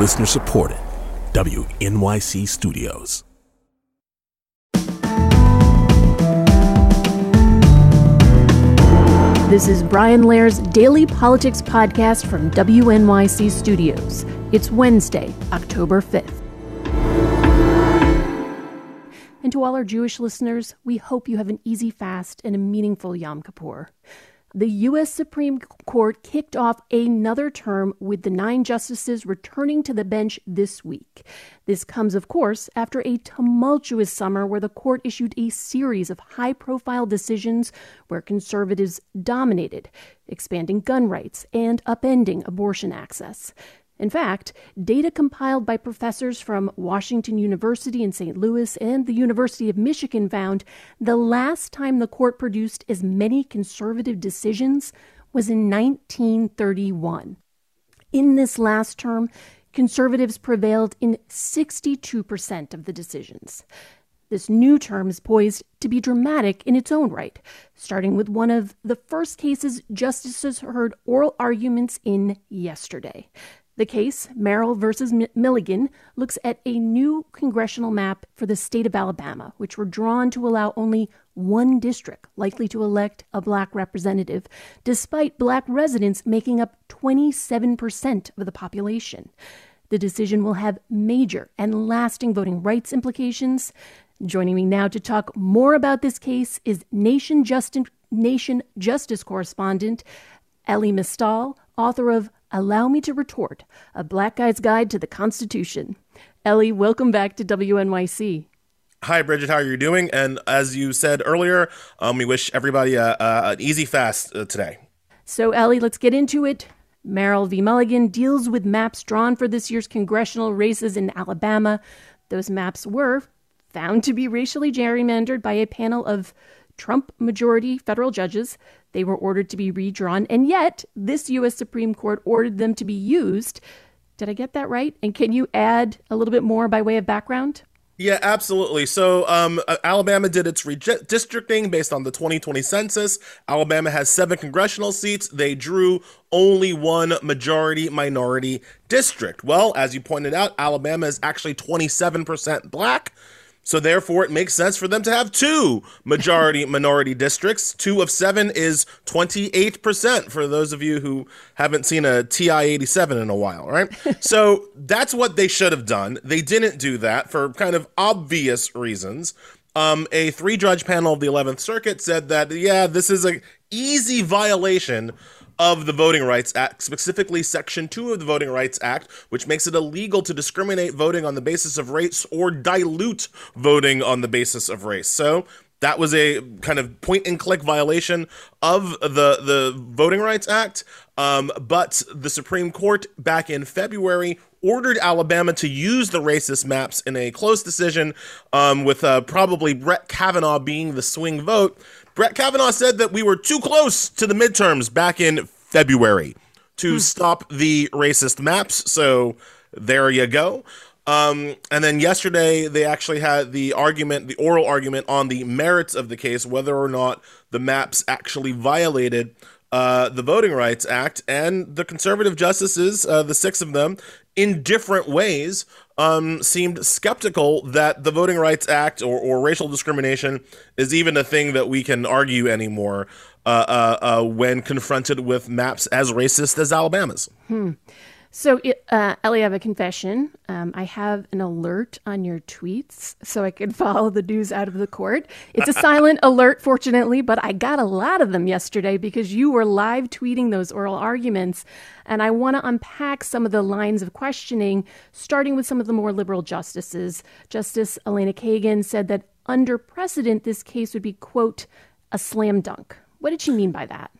Listener supported. WNYC Studios. This is Brian Lehrer's Daily Politics Podcast from WNYC Studios. It's Wednesday, October 5th. And to all our Jewish listeners, we hope you have an easy fast and a meaningful Yom Kippur. The U.S. Supreme Court kicked off another term with the nine justices returning to the bench this week. This comes, of course, after a tumultuous summer where the court issued a series of high profile decisions where conservatives dominated, expanding gun rights and upending abortion access. In fact, data compiled by professors from Washington University in St. Louis and the University of Michigan found the last time the court produced as many conservative decisions was in 1931. In this last term, conservatives prevailed in 62% of the decisions. This new term is poised to be dramatic in its own right, starting with one of the first cases justices heard oral arguments in yesterday. The case, Merrill versus Milligan, looks at a new congressional map for the state of Alabama, which were drawn to allow only one district likely to elect a black representative, despite black residents making up 27% of the population. The decision will have major and lasting voting rights implications. Joining me now to talk more about this case is Nation, Justin, Nation Justice correspondent Elie Mystal, author of Allow Me to Retort A Black Guy's Guide to the Constitution. Elie, welcome back to WNYC. Hi, Bridget. How are you doing? And as you said earlier, um, we wish everybody a, a, an easy fast uh, today. So, Elie, let's get into it. Merrill v. Milligan deals with maps drawn for this year's congressional races in Alabama. Those maps were found to be racially gerrymandered by a panel of Trump majority federal judges. They were ordered to be redrawn, and yet this U.S. Supreme Court ordered them to be used. Did I get that right? And can you add a little bit more by way of background? Yeah, absolutely. So, um, Alabama did its redistricting based on the 2020 census. Alabama has seven congressional seats. They drew only one majority minority district. Well, as you pointed out, Alabama is actually 27% black. So therefore, it makes sense for them to have two majority minority districts. Two of seven is 28% for those of you who haven't seen a TI 87 in a while, right? so that's what they should have done. They didn't do that for kind of obvious reasons. Um, a three judge panel of the 11th Circuit said that, yeah, this is an easy violation of the Voting Rights Act, specifically Section 2 of the Voting Rights Act, which makes it illegal to discriminate voting on the basis of race or dilute voting on the basis of race. So that was a kind of point and click violation of the the Voting Rights Act. Um, but the Supreme Court back in February ordered Alabama to use the racist maps in a close decision, um, with uh, probably Brett Kavanaugh being the swing vote. Brett Kavanaugh said that we were too close to the midterms back in February to hmm. stop the racist maps. So there you go. Um, and then yesterday, they actually had the argument, the oral argument on the merits of the case, whether or not the maps actually violated uh, the Voting Rights Act. And the conservative justices, uh, the six of them, in different ways, um, seemed skeptical that the Voting Rights Act or, or racial discrimination is even a thing that we can argue anymore uh, uh, uh, when confronted with maps as racist as Alabama's. Hmm. So, uh, Elie, I have a confession. Um, I have an alert on your tweets so I can follow the news out of the court. It's a silent alert, fortunately, but I got a lot of them yesterday because you were live tweeting those oral arguments. And I want to unpack some of the lines of questioning, starting with some of the more liberal justices. Justice Elena Kagan said that under precedent, this case would be, quote, a slam dunk. What did she mean by that?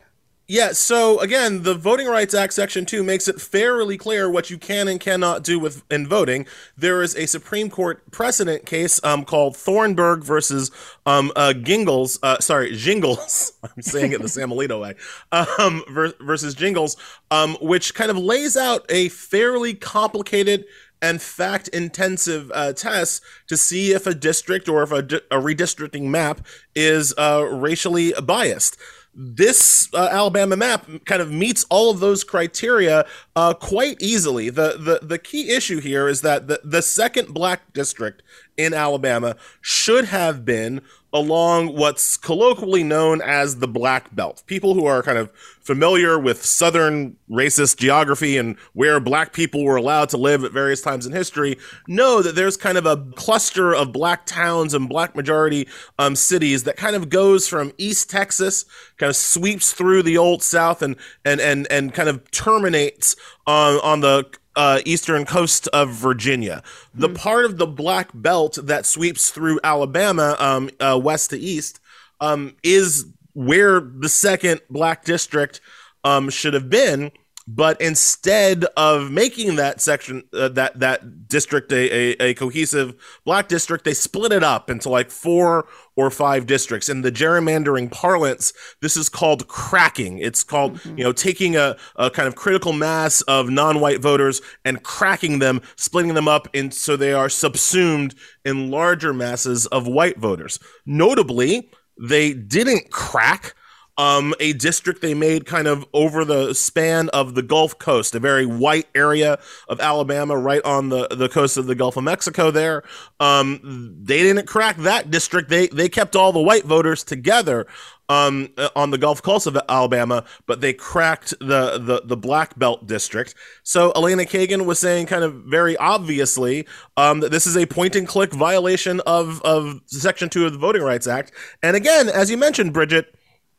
Yeah, so again, the Voting Rights Act Section 2 makes it fairly clear what you can and cannot do with in voting. There is a Supreme Court precedent case um, called Thornburg versus um, uh, Gingles, uh, sorry, Jingles. I'm saying it the Sam Alito way, um, versus Jingles, um, which kind of lays out a fairly complicated and fact intensive uh, tests to see if a district or if a, a redistricting map is uh, racially biased. This uh, Alabama map kind of meets all of those criteria uh, quite easily. The, the the key issue here is that the, the second black district in Alabama should have been along what's colloquially known as the Black Belt. People who are kind of familiar with Southern racist geography and where black people were allowed to live at various times in history know that there's kind of a cluster of black towns and black majority um, cities that kind of goes from East Texas, kind of sweeps through the old South and and and and kind of terminates on on the uh, eastern coast of Virginia. The mm. part of the Black Belt that sweeps through Alabama, um, uh, west to east, um, is where the second Black district um, should have been. But instead of making that section, uh, that that district a, a, a, cohesive black district, they split it up into like four or five districts. In the gerrymandering parlance, this is called cracking. It's called, mm-hmm. you know, taking a, a kind of critical mass of non-white voters and cracking them, splitting them up, and so they are subsumed in larger masses of white voters. Notably, they didn't crack um, a district they made kind of over the span of the Gulf Coast, a very white area of Alabama, right on the, the coast of the Gulf of Mexico. There, um, they didn't crack that district. They they kept all the white voters together um, on the Gulf Coast of Alabama, but they cracked the, the the Black Belt district. So Elena Kagan was saying, kind of very obviously, um, that this is a point and click violation of of Section Two of the Voting Rights Act. And again, as you mentioned, Bridget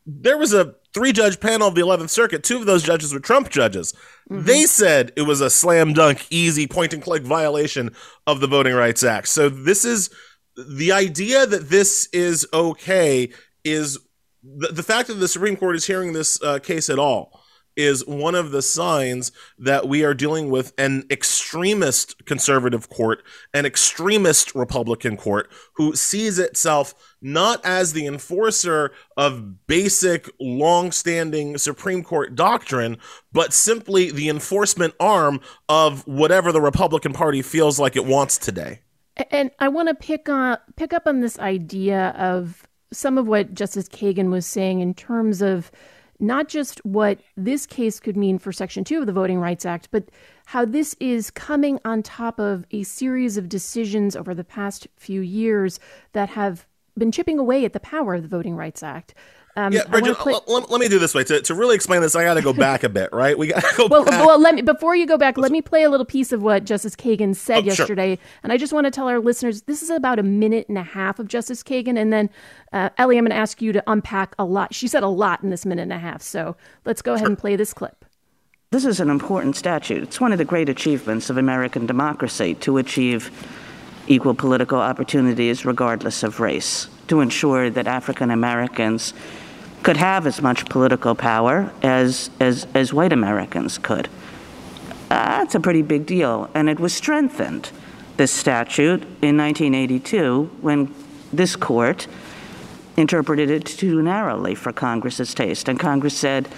there was a three judge panel of the 11th Circuit. Two of those judges were Trump judges. Mm-hmm. They said it was a slam dunk, easy point and click violation of the Voting Rights Act. So this is the idea that this is okay is the, the fact that the Supreme Court is hearing this uh, case at all is one of the signs that we are dealing with an extremist conservative court, an extremist Republican court who sees itself not as the enforcer of basic, long-standing Supreme Court doctrine, but simply the enforcement arm of whatever the Republican Party feels like it wants today. And I want to pick pick up on this idea of some of what Justice Kagan was saying in terms of not just what this case could mean for Section 2 of the Voting Rights Act, but how this is coming on top of a series of decisions over the past few years that have been chipping away at the power of the Voting Rights Act. Um, yeah, Bridget, play- let, let, me do this way. To, to really explain this, I got to go back a bit, right? We got to go well, back. Well, let me, before you go back, let me play a little piece of what Justice Kagan said oh, yesterday. Sure. And I just want to tell our listeners this is about a minute and a half of Justice Kagan. And then, uh, Elie, I'm going to ask you to unpack a lot. She said a lot in this minute and a half. So let's go ahead sure. and play this clip. This is an important statute. It's one of the great achievements of American democracy to achieve equal political opportunities regardless of race, to ensure that African Americans could have as much political power as, as, as white Americans could. That's a pretty big deal. And it was strengthened, this statute, in 1982 when this court interpreted it too narrowly for Congress's taste. And Congress said,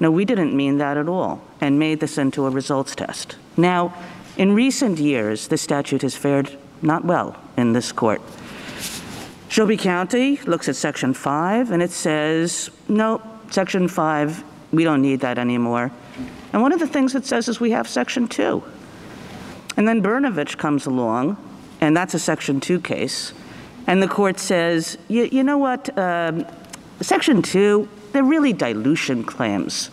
no, we didn't mean that at all, and made this into a results test. Now, in recent years, this statute has fared not well in this court. Shelby County looks at Section 5 and it says, no, Section 5, we don't need that anymore. And one of the things it says is we have Section 2. And then Brnovich comes along, and that's a Section 2 case. And the court says, you know what, um, Section 2, they're really dilution claims.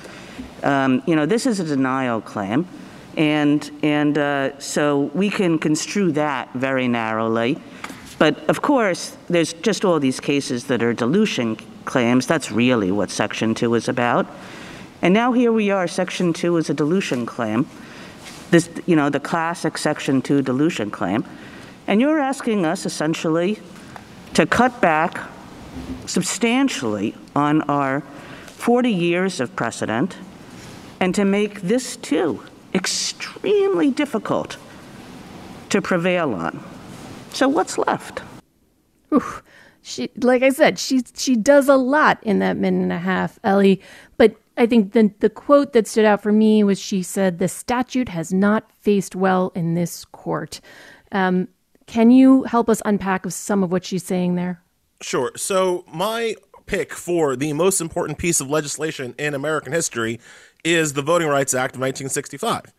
Um, you know, this is a denial claim. And, and uh, so we can construe that very narrowly. But of course, there's just all these cases that are dilution claims. That's really what Section 2 is about. And now here we are, Section 2 is a dilution claim. This, you know, the classic Section 2 dilution claim. And you're asking us essentially to cut back substantially on our 40 years of precedent and to make this too extremely difficult to prevail on. So what's left? Oof. She, like I said, she she does a lot in that minute and a half, Elie. But I think the the quote that stood out for me was she said, "The statute has not faced well in this court." Um, can you help us unpack some of what she's saying there? Sure. So my pick for the most important piece of legislation in American history is the Voting Rights Act of 1965.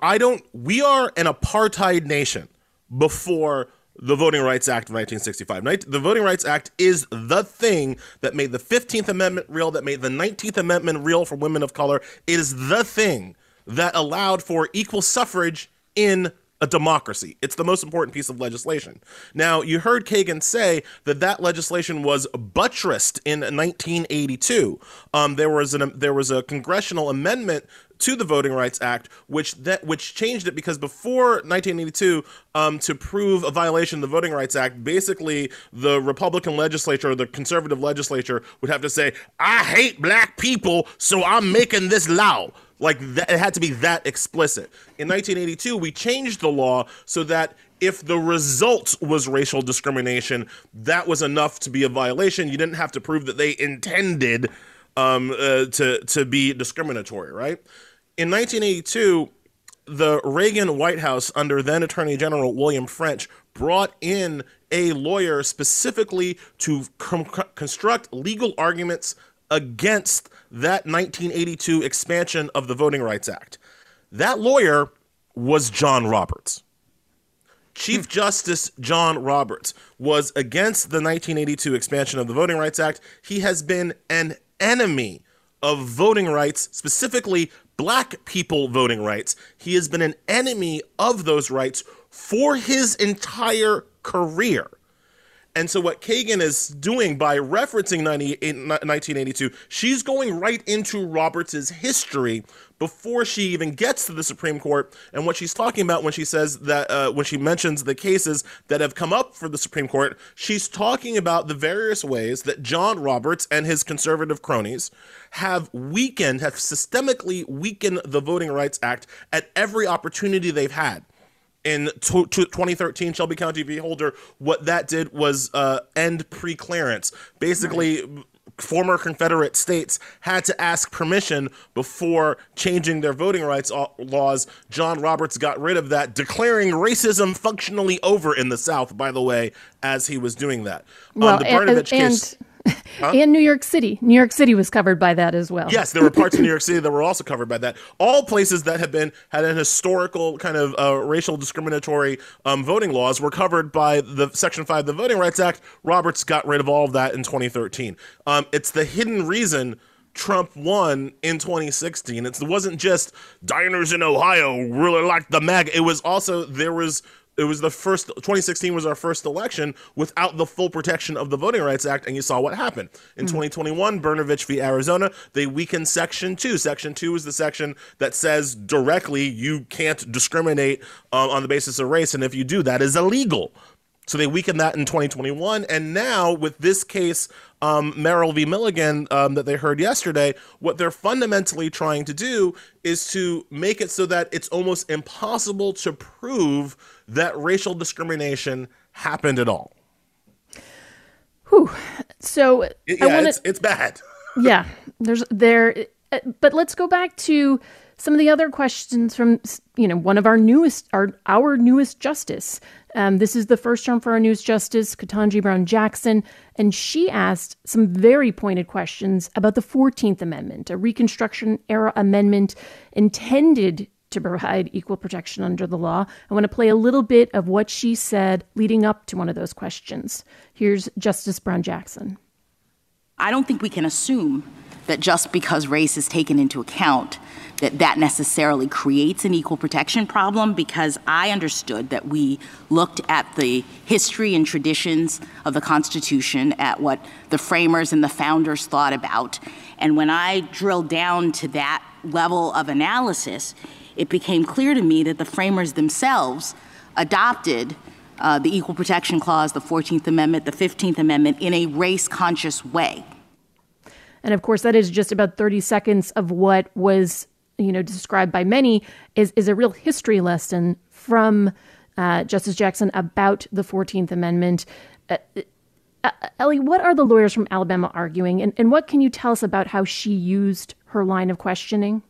I don't, we are an apartheid nation before the Voting Rights Act of 1965. The Voting Rights Act is the thing that made the 15th Amendment real, that made the 19th Amendment real for women of color. It is the thing that allowed for equal suffrage in a democracy. It's the most important piece of legislation. Now, you heard Kagan say that that legislation was buttressed in 1982. Um, there was an there was a congressional amendment to the Voting Rights Act, which that which changed it because before 1982, um, to prove a violation of the Voting Rights Act, basically the Republican legislature or the conservative legislature would have to say, "I hate black people, so I'm making this law." Like that, it had to be that explicit. In 1982, we changed the law so that if the result was racial discrimination, that was enough to be a violation. You didn't have to prove that they intended um, uh, to to be discriminatory, right? In 1982, the Reagan White House, under then Attorney General William French, brought in a lawyer specifically to com- construct legal arguments against that 1982 expansion of the Voting Rights Act. That lawyer was John Roberts. Chief hmm. Justice John Roberts was against the 1982 expansion of the Voting Rights Act. He has been an enemy of voting rights, specifically black people voting rights. He has been an enemy of those rights for his entire career. And so, what Kagan is doing by referencing 1982, she's going right into Roberts' history before she even gets to the Supreme Court. And what she's talking about when she says that, uh, when she mentions the cases that have come up for the Supreme Court, she's talking about the various ways that John Roberts and his conservative cronies have weakened, have systemically weakened the Voting Rights Act at every opportunity they've had in 2013 Shelby County v. Holder, what that did was uh, end pre-clearance. Basically, right. former Confederate states had to ask permission before changing their voting rights laws. John Roberts got rid of that, declaring racism functionally over in the South. By the way, as he was doing that, well, um, the and, and, case. Huh? and New York City. New York City was covered by that as well. Yes, there were parts of New York City that were also covered by that. All places that have been had an historical kind of uh, racial discriminatory um, voting laws were covered by the Section Five of the Voting Rights Act. Roberts got rid of all of that in 2013. Um, it's the hidden reason. Trump won in 2016. It wasn't just diners in Ohio really liked the MAG. It was also there was it was the first 2016 was our first election without the full protection of the Voting Rights Act, and you saw what happened in mm-hmm. 2021. Brnovich v. Arizona, they weakened Section Two. Section Two is the section that says directly you can't discriminate uh, on the basis of race, and if you do, that is illegal. So they weakened that in 2021, and now with this case, um, Merrill v. Milligan um, that they heard yesterday, what they're fundamentally trying to do is to make it so that it's almost impossible to prove that racial discrimination happened at all. Whew. So it, yeah, wanna, it's, it's bad. yeah, there's there, uh, but let's go back to some of the other questions from you know one of our newest our our newest justice. Um, this is the first term for our newest justice, Ketanji Brown Jackson, and she asked some very pointed questions about the Fourteenth Amendment, a Reconstruction era amendment intended to provide equal protection under the law. I want to play a little bit of what she said leading up to one of those questions. Here's Justice Brown Jackson. I don't think we can assume that just because race is taken into account that that necessarily creates an equal protection problem because I understood that we looked at the history and traditions of the Constitution, at what the framers and the founders thought about. And when I drilled down to that level of analysis, it became clear to me that the framers themselves adopted uh, the Equal Protection Clause, the 14th Amendment, the 15th Amendment in a race conscious way. And of course, that is just about 30 seconds of what was, you know, described by many is, is a real history lesson from uh, Justice Jackson about the 14th Amendment. Uh, uh, Elie, what are the lawyers from Alabama arguing, and, and what can you tell us about how she used her line of questioning?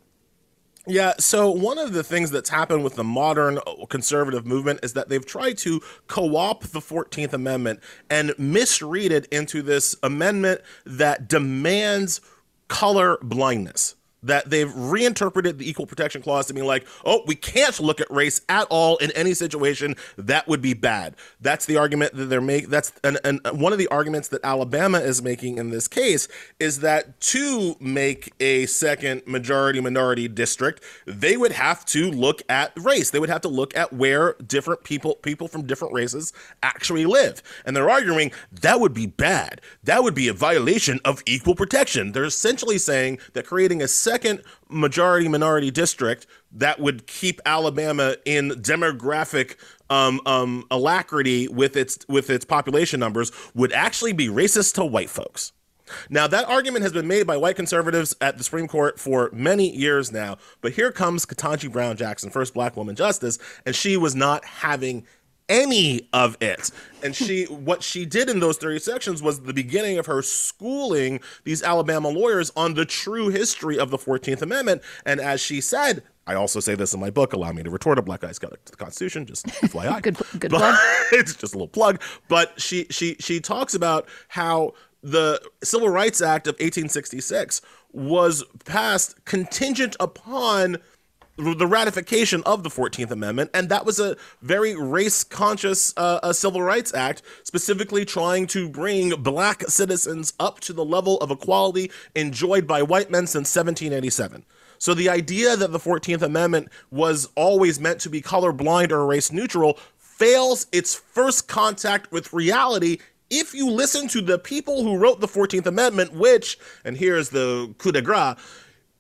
Yeah, so one of the things that's happened with the modern uh, conservative movement is that they've tried to co opt the 14th Amendment and misread it into this amendment that demands color blindness that they've reinterpreted the equal protection clause to mean like, oh, we can't look at race at all in any situation. That would be bad. That's the argument that they're making. That's and, one of the arguments that Alabama is making in this case is that to make a second majority minority district, they would have to look at race. They would have to look at where different people people from different races actually live. And they're arguing that would be bad. That would be a violation of equal protection. They're essentially saying that creating a second majority minority district that would keep Alabama in demographic um, um, alacrity with its with its population numbers would actually be racist to white folks. Now, that argument has been made by white conservatives at the Supreme Court for many years now, but here comes Ketanji Brown Jackson, first black woman justice, and she was not having any of it. And she, what she did in those 30 sections was the beginning of her schooling these Alabama lawyers on the true history of the 14th Amendment. And as she said, I also say this in my book, Allow Me to Retort a Black Guy's to the Constitution, just FYI. good good plug. it's just a little plug. But she, she, she talks about how the Civil Rights Act of 1866 was passed contingent upon the ratification of the 14th Amendment, and that was a very race conscious uh, Civil Rights Act, specifically trying to bring black citizens up to the level of equality enjoyed by white men since 1787. So the idea that the 14th Amendment was always meant to be colorblind or race neutral fails its first contact with reality if you listen to the people who wrote the 14th Amendment, which, and here's the coup de grace,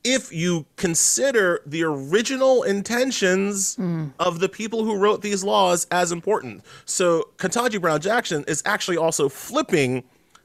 if you consider the original intentions mm. of the people who wrote these laws as important. So Ketanji Brown Jackson is actually also flipping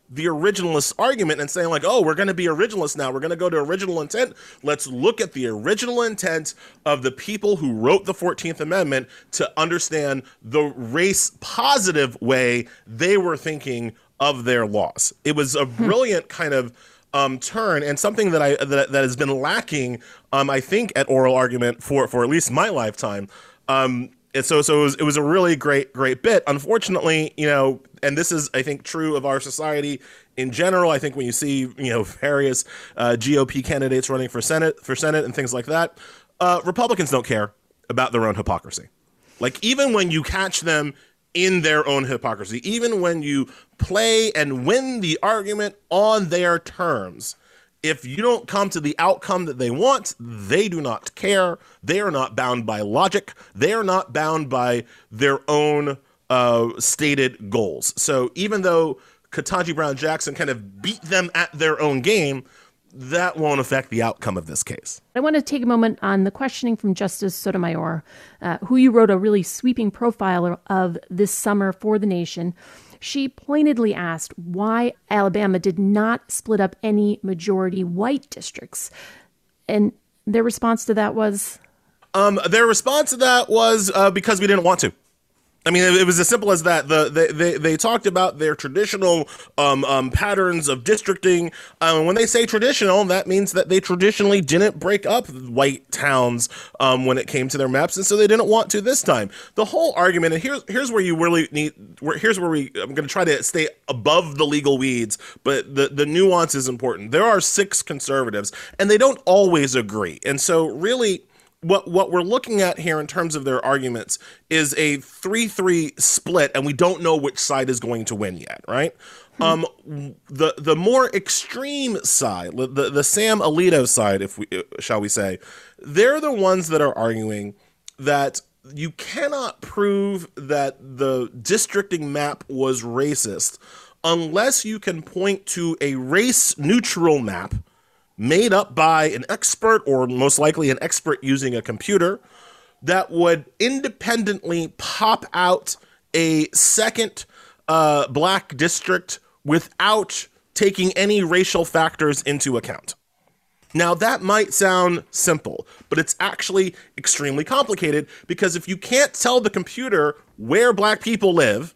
the originalist argument and saying like, "Oh, we're going to be originalists now. We're going to go to original intent. Let's look at the original intent of the people who wrote the 14th Amendment to understand the race positive way they were thinking of their laws." It was a hmm. brilliant kind of um, turn and something that I that, that has been lacking, um, I think, at oral argument for for at least my lifetime. Um, and so so it was, it was a really great great bit. Unfortunately, you know, and this is I think true of our society in general. I think when you see you know various uh, GOP candidates running for senate for senate and things like that, uh, Republicans don't care about their own hypocrisy. Like even when you catch them in their own hypocrisy, even when you play and win the argument on their terms. If you don't come to the outcome that they want, they do not care. They are not bound by logic. They are not bound by their own uh, stated goals. So even though Ketanji Brown Jackson kind of beat them at their own game, that won't affect the outcome of this case. I want to take a moment on the questioning from Justice Sotomayor, uh, who you wrote a really sweeping profile of this summer for the nation. She pointedly asked why Alabama did not split up any majority white districts. And their response to that was? Um, their response to that was uh, because we didn't want to. I mean, it, was as simple as that. The they they, they talked about their traditional um, um, patterns of districting. Um, when they say traditional, that means that they traditionally didn't break up white towns um, when it came to their maps, and so they didn't want to this time. The whole argument, and here's here's where you really need. Where, here's where we. I'm going to try to stay above the legal weeds, but the the nuance is important. There are six conservatives, and they don't always agree, and so really what what we're looking at here in terms of their arguments is a 3-3 split and we don't know which side is going to win yet right hmm. um the the more extreme side the the Sam Alito side if we shall we say they're the ones that are arguing that you cannot prove that the districting map was racist unless you can point to a race neutral map made up by an expert or most likely an expert using a computer that would independently pop out a second uh, black district without taking any racial factors into account. Now, that might sound simple, but it's actually extremely complicated because if you can't tell the computer where black people live,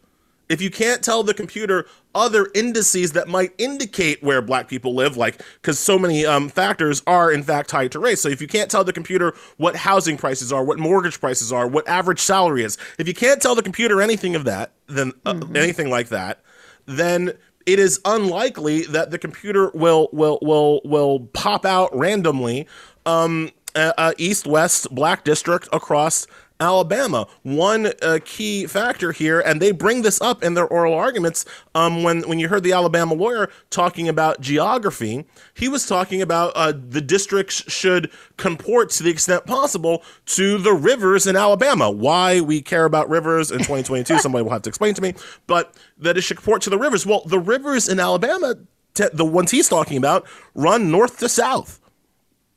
if you can't tell the computer other indices that might indicate where black people live, like because so many um, factors are in fact tied to race. So if you can't tell the computer what housing prices are, what mortgage prices are, what average salary is, if you can't tell the computer anything of that, then uh, mm-hmm. anything like that, then it is unlikely that the computer will will will will pop out randomly um, uh, east west black district across Alabama. One uh, key factor here, and they bring this up in their oral arguments. Um, when when you heard the Alabama lawyer talking about geography, he was talking about uh, the districts should comport to the extent possible to the rivers in Alabama. Why we care about rivers in 2022, somebody will have to explain to me. But that it should comport to the rivers. Well, the rivers in Alabama, the ones he's talking about, run north to south.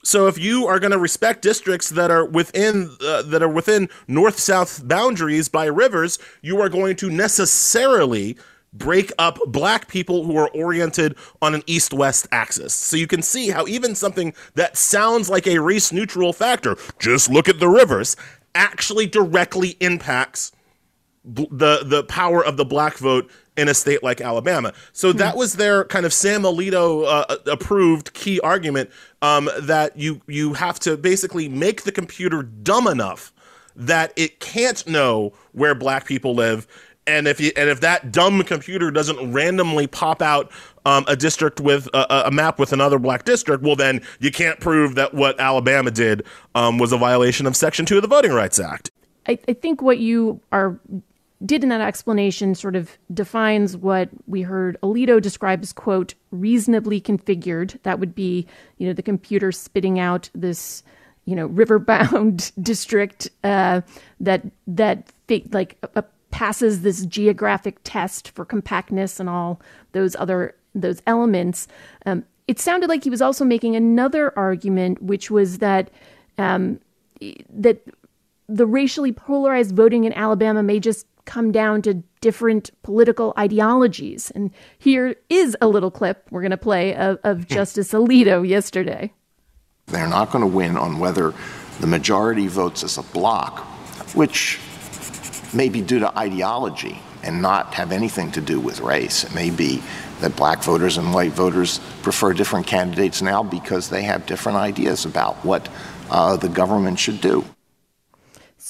So if you are going to respect districts that are within uh, that are within north-south boundaries by rivers, you are going to necessarily break up black people who are oriented on an east-west axis. So you can see how even something that sounds like a race-neutral factor, just look at the rivers, actually directly impacts the the power of the black vote in a state like Alabama. So hmm. that was their kind of Sam Alito uh, approved key argument um, that you you have to basically make the computer dumb enough that it can't know where black people live. And if you and if that dumb computer doesn't randomly pop out um, a district with a, a, map with another black district, well then you can't prove that what Alabama did um, was a violation of Section Two of the Voting Rights Act. I, I think what you are did in that explanation sort of defines what we heard Alito describe as quote reasonably configured. That would be you know the computer spitting out this you know riverbound district uh, that that like uh, passes this geographic test for compactness and all those other those elements. Um, it sounded like he was also making another argument, which was that um, that the racially polarized voting in Alabama may just come down to different political ideologies. And here is a little clip we're going to play of, of Justice Alito yesterday. They're not going to win on whether the majority votes as a block, which may be due to ideology and not have anything to do with race. It may be that black voters and white voters prefer different candidates now because they have different ideas about what uh, the government should do.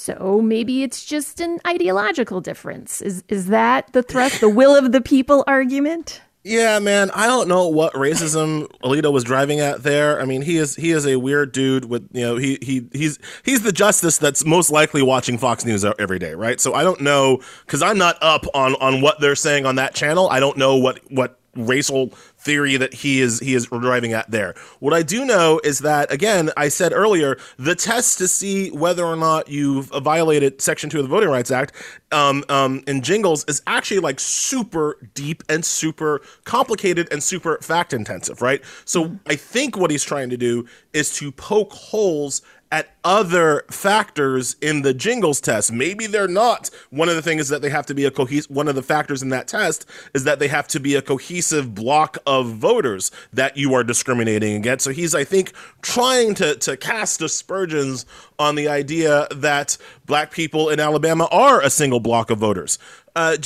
So maybe it's just an ideological difference. Is is that the thrust, the will of the people argument? Yeah, man, I don't know what racism Alito was driving at there. I mean, he is he is a weird dude with you know he he he's he's the justice that's most likely watching Fox News every day, right? So I don't know because I'm not up on on what they're saying on that channel. I don't know what what racial theory that he is he is driving at there. What I do know is that again, I said earlier, the test to see whether or not you've violated Section Two of the Voting Rights Act um, um, in Jingles is actually like super deep and super complicated and super fact intensive, right? So I think what he's trying to do is to poke holes at other factors in the jingles test. Maybe they're not. One of the things is that they have to be a cohesive, one of the factors in that test is that they have to be a cohesive block of voters that you are discriminating against. So he's, I think, trying to, to cast aspersions on the idea that black people in Alabama are a single block of voters. Uh,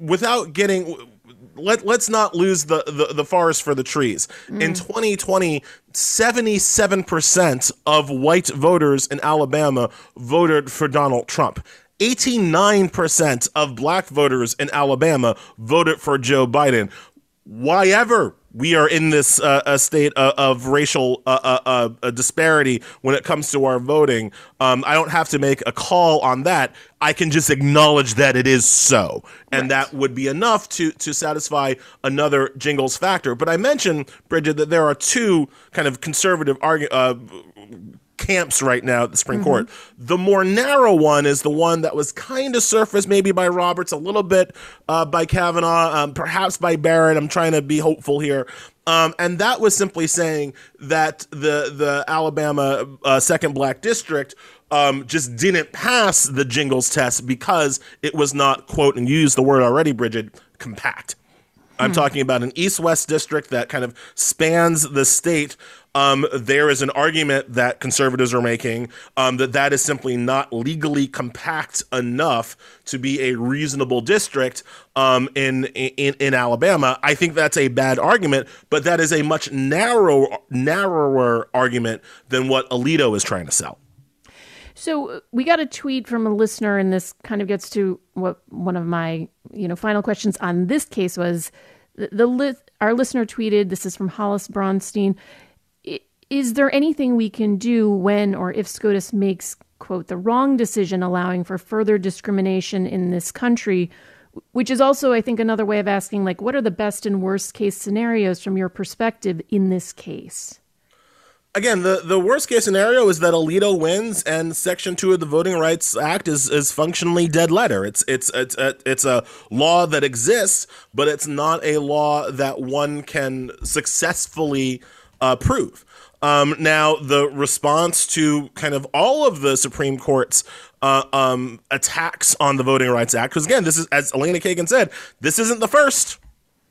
without getting let let's not lose the, the, the forest for the trees. Mm. In 2020, 77% of white voters in Alabama voted for Donald Trump. 89% of black voters in Alabama voted for Joe Biden. Why ever we are in this uh, a state of, of racial uh, uh, uh disparity when it comes to our voting. Um, I don't have to make a call on that. I can just acknowledge that it is so, and right. that would be enough to to satisfy another jingles factor. But I mentioned, Bridget, that there are two kind of conservative argu- uh, camps right now at the Supreme mm-hmm. Court. The more narrow one is the one that was kind of surfaced maybe by Roberts, a little bit uh, by Kavanaugh, um, perhaps by Barrett. I'm trying to be hopeful here. Um, and that was simply saying that the the Alabama uh, second black district um, just didn't pass the jingles test because it was not quote and use the word already, Bridget, compact. I'm hmm. talking about an east west district that kind of spans the state um, there is an argument that conservatives are making um, that that is simply not legally compact enough to be a reasonable district um, in, in in Alabama. I think that's a bad argument, but that is a much narrow narrower argument than what Alito is trying to sell. So uh, we got a tweet from a listener, and this kind of gets to what one of my you know final questions on this case was. The, the our listener tweeted. This is from Hollis Bronstein. Is there anything we can do when or if SCOTUS makes quote the wrong decision allowing for further discrimination in this country? Which is also, I think, another way of asking, like, what are the best and worst case scenarios from your perspective in this case? again, the, the worst case scenario is that Alito wins and Section Two of the Voting Rights Act is, is functionally dead letter. It's it's it's a, it's a law that exists, but it's not a law that one can successfully uh, prove. Um, now, the response to kind of all of the Supreme Court's uh, um, attacks on the Voting Rights Act, because again, this is as Elena Kagan said, this isn't the first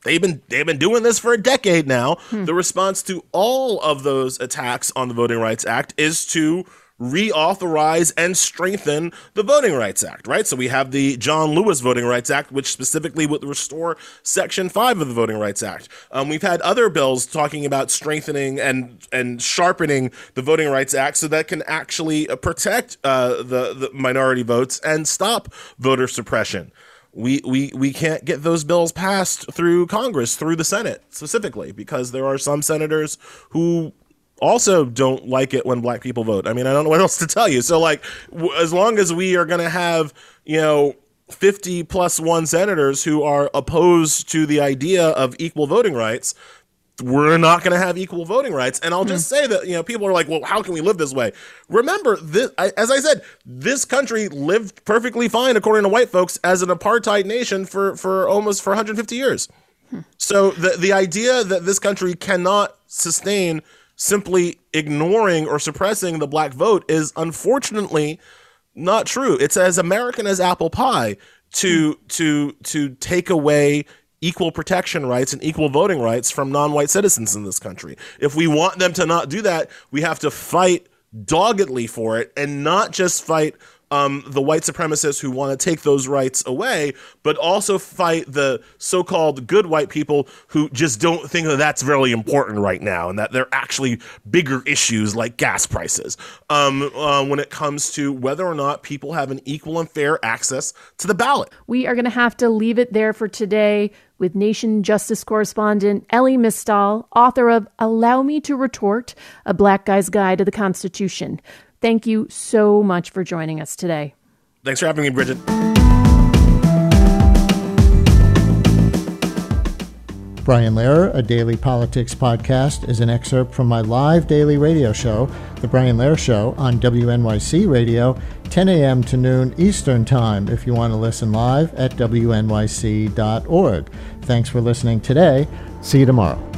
They've been they've been doing this for a decade now. Hmm. The response to all of those attacks on the Voting Rights Act is to reauthorize and strengthen the Voting Rights Act, right? So we have the John Lewis Voting Rights Act, which specifically would restore Section 5 of the Voting Rights Act. Um, we've had other bills talking about strengthening and and sharpening the Voting Rights Act so that can actually uh, protect uh, the, the minority votes and stop voter suppression we, we, we can't get those bills passed through Congress, through the Senate specifically, because there are some senators who also don't like it when black people vote. I mean, I don't know what else to tell you. So, like, w- as long as we are going to have, you know, 50 plus one senators who are opposed to the idea of equal voting rights, we're not going to have equal voting rights. And I'll just say that, you know, people are like, well, how can we live this way? Remember, this, I, as I said, this country lived perfectly fine, according to white folks, as an apartheid nation for, for almost for 150 years. Hmm. So the, the idea that this country cannot sustain simply ignoring or suppressing the black vote is unfortunately not true. It's as American as apple pie to hmm. to to take away equal protection rights and equal voting rights from non-white citizens in this country. If we want them to not do that, we have to fight doggedly for it and not just fight um, the white supremacists who want to take those rights away, but also fight the so called good white people who just don't think that that's really important right now and that there are actually bigger issues like gas prices um, uh, when it comes to whether or not people have an equal and fair access to the ballot. We are going to have to leave it there for today with Nation Justice correspondent Elie Mystal, author of Allow Me to Retort A Black Guy's Guide to the Constitution. Thank you so much for joining us today. Thanks for having me, Bridget. Brian Lehrer, a daily politics podcast, is an excerpt from my live daily radio show, The Brian Lehrer Show, on WNYC Radio, 10 a.m. to noon Eastern Time, if you want to listen live at WNYC.org. Thanks for listening today. See you tomorrow.